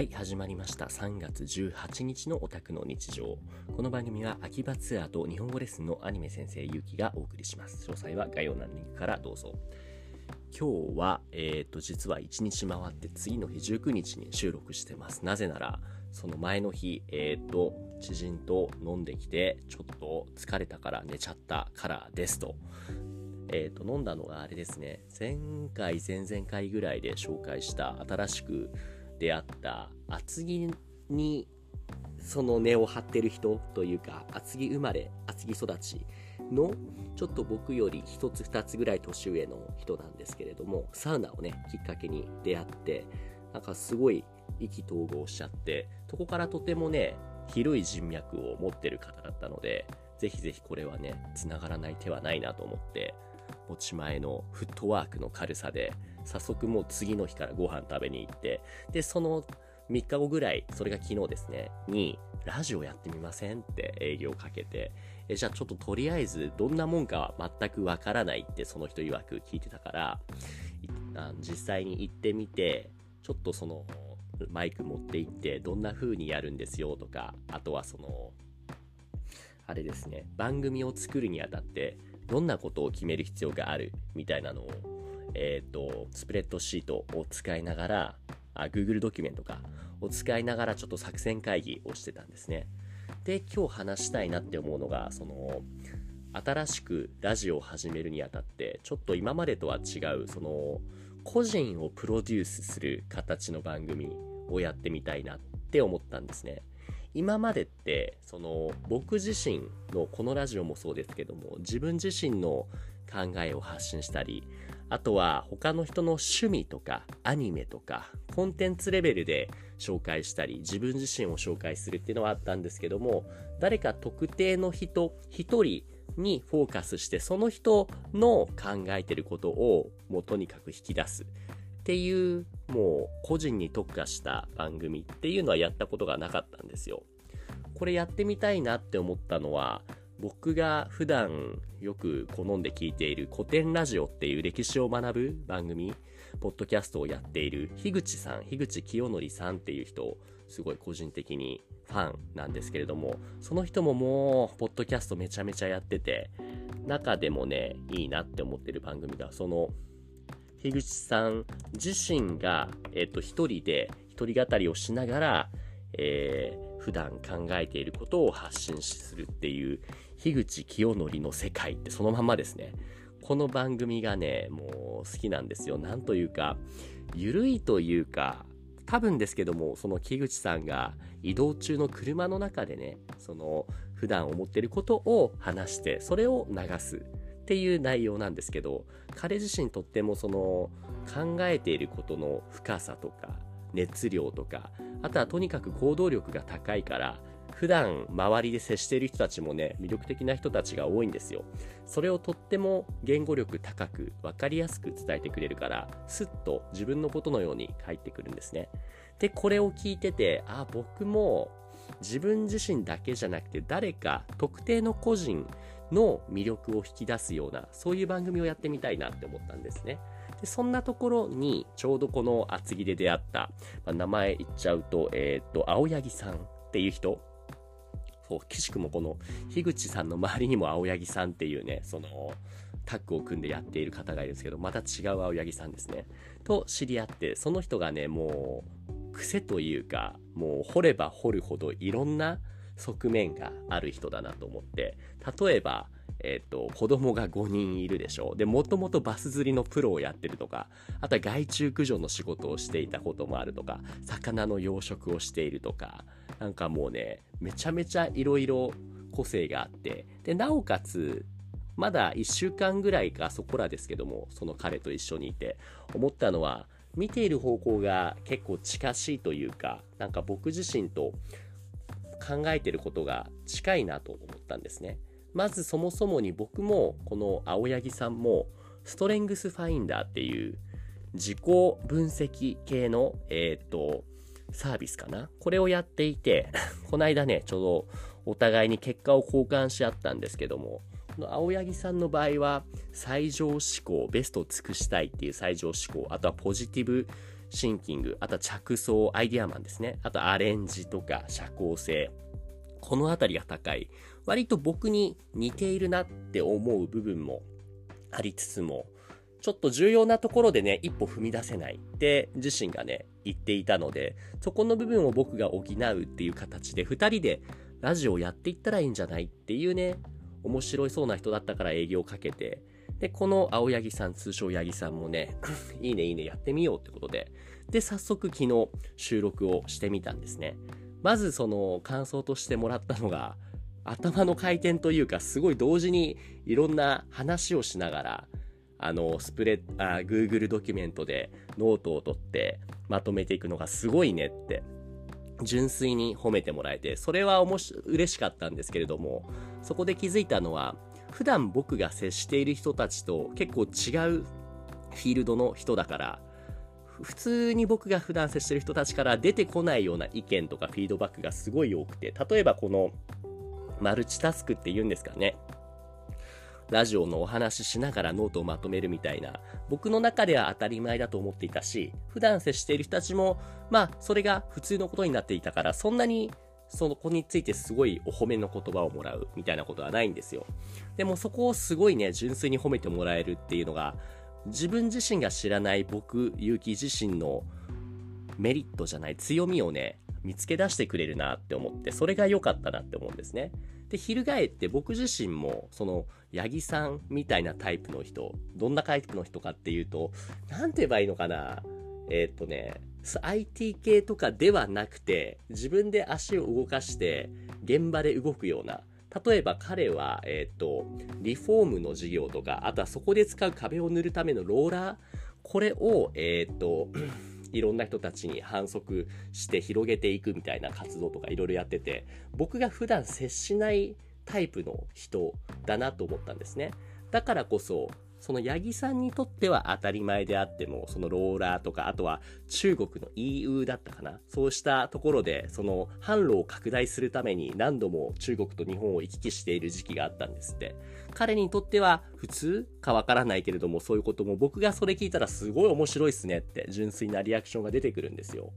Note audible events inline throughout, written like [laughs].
はい、始まりました。3月18日のオタクの日常。この番組は秋葉ツアーと日本語レッスンのアニメ先生ゆうきがお送りします。詳細は概要欄リンクからどうぞ。今日は、えっ、と、実は1日回って次の日19日に収録してます。なぜなら、その前の日、えっ、と、知人と飲んできて、ちょっと疲れたから寝ちゃったからですと。えっ、と、飲んだのがあれですね、前回、前々回ぐらいで紹介した新しく出会った厚木にその根を張ってる人というか厚木生まれ厚木育ちのちょっと僕より一つ二つぐらい年上の人なんですけれどもサウナをねきっかけに出会ってなんかすごい意気投合しちゃってそこからとてもね広い人脈を持ってる方だったのでぜひぜひこれはね繋がらない手はないなと思って持ち前のフットワークの軽さで早速もう次の日からご飯食べに行ってでその3日後ぐらいそれが昨日ですねにラジオやってみませんって営業かけてえじゃあちょっととりあえずどんなもんかは全くわからないってその人曰く聞いてたからあ実際に行ってみてちょっとそのマイク持って行ってどんな風にやるんですよとかあとはそのあれですね番組を作るにあたってどんなことを決める必要があるみたいなのをえ、ー、と、スプレッドシートを使いながら、あ、Google ドキュメントか、を使いながらちょっと作戦会議をしてたんですね。で、今日話したいなって思うのが、その、新しくラジオを始めるにあたって、ちょっと今までとは違う、その、個人をプロデュースする形の番組をやってみたいなって思ったんですね。今までってその僕自身のこのラジオもそうですけども自分自身の考えを発信したりあとは他の人の趣味とかアニメとかコンテンツレベルで紹介したり自分自身を紹介するっていうのはあったんですけども誰か特定の人一人にフォーカスしてその人の考えてることをもうとにかく引き出すっていうもう個人に特化した番組っていうのはやったことがなかったんですよ。これやってみたいなって思ったのは僕が普段よく好んで聞いている古典ラジオっていう歴史を学ぶ番組、ポッドキャストをやっている樋口さん、樋口清則さんっていう人、すごい個人的にファンなんですけれども、その人ももう、ポッドキャストめちゃめちゃやってて、中でもね、いいなって思ってる番組が、その、樋口さん自身が、えっと、一人で、一人語りをしながら、えー、普段考えていることを発信するっていう樋口清則の世界ってそのままですね。この番組がね、もう好きなんですよ。なんというか、ゆるいというか、多分ですけども、その木口さんが移動中の車の中でね、その普段思ってることを話して、それを流すっていう内容なんですけど、彼自身とってもその考えていることの深さとか、熱量とか、あとはとにかく行動力が高いから、普段周りで接している人たちもね、魅力的な人たちが多いんですよ。それをとっても言語力高く分かりやすく伝えてくれるから、スッと自分のことのように返ってくるんですね。で、これを聞いてて、あ、僕も自分自身だけじゃなくて誰か特定の個人の魅力を引き出すような、そういう番組をやってみたいなって思ったんですね。でそんなところに、ちょうどこの厚木で出会った、まあ、名前言っちゃうと、えっ、と、青柳さんっていう人、そう、岸くもこの、樋口さんの周りにも青柳さんっていうね、その、タッグを組んでやっている方がいるんですけど、また違う青柳さんですね。と知り合って、その人がね、もう、癖というか、もう掘れば掘るほどいろんな側面がある人だなと思って、例えば、えっ、ー、と、子供が5人いるでしょう。で、もともとバス釣りのプロをやってるとか、あとは害虫駆除の仕事をしていたこともあるとか、魚の養殖をしているとか、なんかもうね、めちゃめちゃいろいろ個性があって、で、なおかつ、まだ1週間ぐらいかそこらですけども、その彼と一緒にいて、思ったのは、見ている方向が結構近しいというか、なんか僕自身と考えてることが近いなと思ったんですね。まずそもそもに僕もこの青柳さんもストレングスファインダーっていう自己分析系の、えっ、と、サービスかな？これをやっていて、[laughs] この間ね、ちょうどお互いに結果を交換し合ったんですけども、この青柳さんの場合は、最上志向、ベストを尽くしたいっていう最上志向、あとはポジティブシンキング、あとは着想、アイディアマンですね。あとアレンジとか社交性。このあたりが高い。割と僕に似ているなって思う部分もありつつも、ちょっと重要なところでね、一歩踏み出せないって自身がね、言っていたので、そこの部分を僕が補うっていう形で、二人でラジオをやっていったらいいんじゃないっていうね、面白いそうな人だったから営業をかけて、で、この青柳さん、通称八木さんもね、[laughs] いいねいいねやってみようってことで、で、早速昨日収録をしてみたんですね。まずその感想としてもらったのが、頭の回転というか、すごい同時にいろんな話をしながら、あの、スプレッ、あ、Google ドキュメントでノートを取ってまとめていくのがすごいねって、純粋に褒めてもらえて、それはおもし、嬉しかったんですけれども、そこで気づいたのは、普段僕が接している人たちと結構違うフィールドの人だから、普通に僕が普段接している人たちから出てこないような意見とかフィードバックがすごい多くて、例えばこのマルチタスクって言うんですかね。ラジオのお話ししながらノートをまとめるみたいな、僕の中では当たり前だと思っていたし、普段接している人たちも、まあ、それが普通のことになっていたから、そんなにその子についてすごいお褒めの言葉をもらうみたいなことはないんですよ。でもそこをすごいね、純粋に褒めてもらえるっていうのが、自分自身が知らない僕、結城自身のメリットじゃない強みをね、見つけ出してくれるなって思って、それが良かったなって思うんですね。で、翻って僕自身も、その、八木さんみたいなタイプの人、どんなタイプの人かっていうと、なんて言えばいいのかな。えー、っとね、IT 系とかではなくて、自分で足を動かして、現場で動くような、例えば彼は、えっ、と、リフォームの事業とか、あとはそこで使う壁を塗るためのローラー、これを、えっ、と、いろんな人たちに反則して広げていくみたいな活動とかいろいろやってて、僕が普段接しないタイプの人だなと思ったんですね。だからこそ、その八木さんにとっては当たり前であっても、そのローラーとか、あとは中国の EU だったかな。そうしたところで、その販路を拡大するために何度も中国と日本を行き来している時期があったんですって。彼にとっては普通かわからないけれども、そういうことも僕がそれ聞いたらすごい面白いっすねって純粋なリアクションが出てくるんですよ。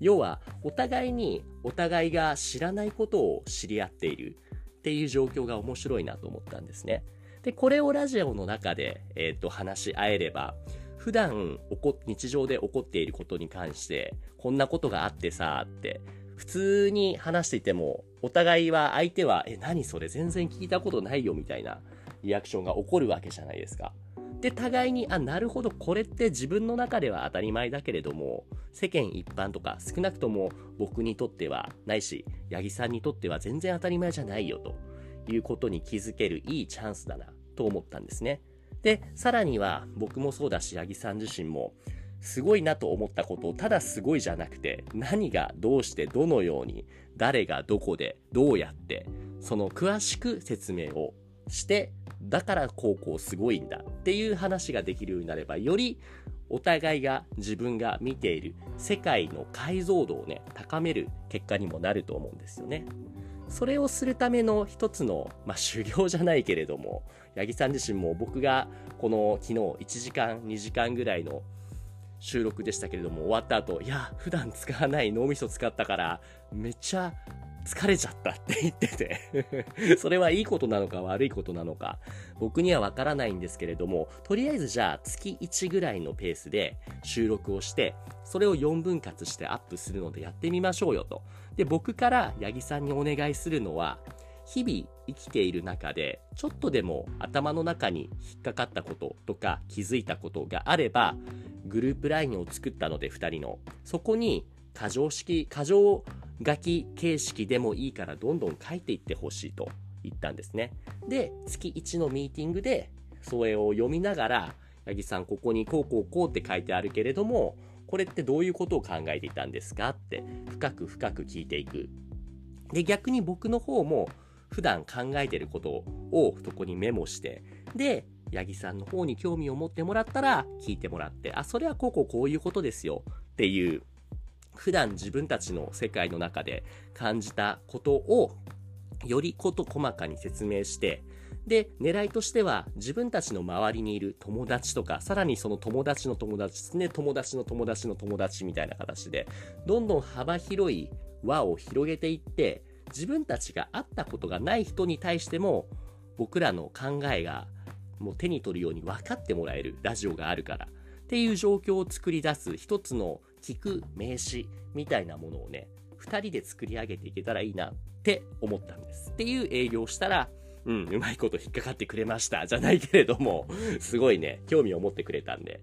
要は、お互いにお互いが知らないことを知り合っているっていう状況が面白いなと思ったんですね。で、これをラジオの中で、えっ、ー、と、話し合えれば、普段起こ、日常で起こっていることに関して、こんなことがあってさ、って、普通に話していても、お互いは相手は、え、何それ全然聞いたことないよ、みたいなリアクションが起こるわけじゃないですか。で、互いに、あ、なるほど、これって自分の中では当たり前だけれども、世間一般とか、少なくとも僕にとっては、ないし、八木さんにとっては全然当たり前じゃないよ、ということに気づけるいいチャンスだな。と思ったんですね。で、さらには僕もそうだし、八木さん自身も、すごいなと思ったことをただすごいじゃなくて、何がどうしてどのように、誰がどこでどうやって、その詳しく説明をして、だから高校すごいんだっていう話ができるようになれば、よりお互いが自分が見ている世界の解像度をね、高める結果にもなると思うんですよね。それをするための一つの、まあ、修行じゃないけれども、八木さん自身も僕がこの昨日1時間、2時間ぐらいの収録でしたけれども、終わった後、いや、普段使わない脳みそ使ったから、めっちゃ疲れちゃったって言ってて [laughs] それはいいことなのか悪いことなのか、僕にはわからないんですけれども、とりあえずじゃあ月1ぐらいのペースで収録をして、それを4分割してアップするのでやってみましょうよと。で、僕から八木さんにお願いするのは、日々生きている中で、ちょっとでも頭の中に引っかかったこととか気づいたことがあれば、グループ LINE を作ったので2人の。そこに過剰式、過剰書き形式でもいいからどんどん書いていってほしいと言ったんですね。で、月1のミーティングで、それを読みながら、八木さん、ここにこうこうこうって書いてあるけれども、これってどういうことを考えていたんですかって深く深く聞いていく。で、逆に僕の方も普段考えてることをそこにメモして、で、八木さんの方に興味を持ってもらったら聞いてもらって、あ、それはこうこうこういうことですよっていう普段自分たちの世界の中で感じたことをより事細かに説明して、で、狙いとしては自分たちの周りにいる友達とか、さらにその友達の友達ですね、友達の友達の友達みたいな形で、どんどん幅広い輪を広げていって、自分たちが会ったことがない人に対しても、僕らの考えがもう手に取るように分かってもらえるラジオがあるからっていう状況を作り出す一つの聞く名詞みたいなものをね、二人で作り上げていけたらいいなって思ったんです。っていう営業をしたら、うん、うまいこと引っかかってくれました。じゃないけれども、すごいね、興味を持ってくれたんで、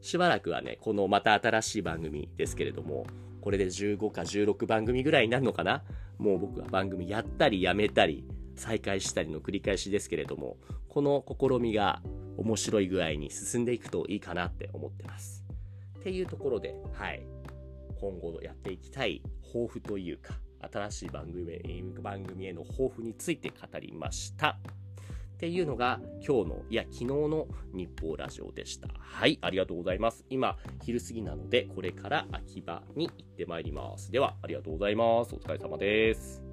しばらくはね、このまた新しい番組ですけれども、これで15か16番組ぐらいになるのかな？もう僕は番組やったりやめたり、再開したりの繰り返しですけれども、この試みが面白い具合に進んでいくといいかなって思ってます。っていうところで、はい。今後やっていきたい抱負というか、新しい番組へ番組への抱負について語りました。っていうのが今日の、いや、昨日の日報ラジオでした。はい、ありがとうございます。今、昼過ぎなので、これから秋葉に行ってまいります。では、ありがとうございます。お疲れ様です。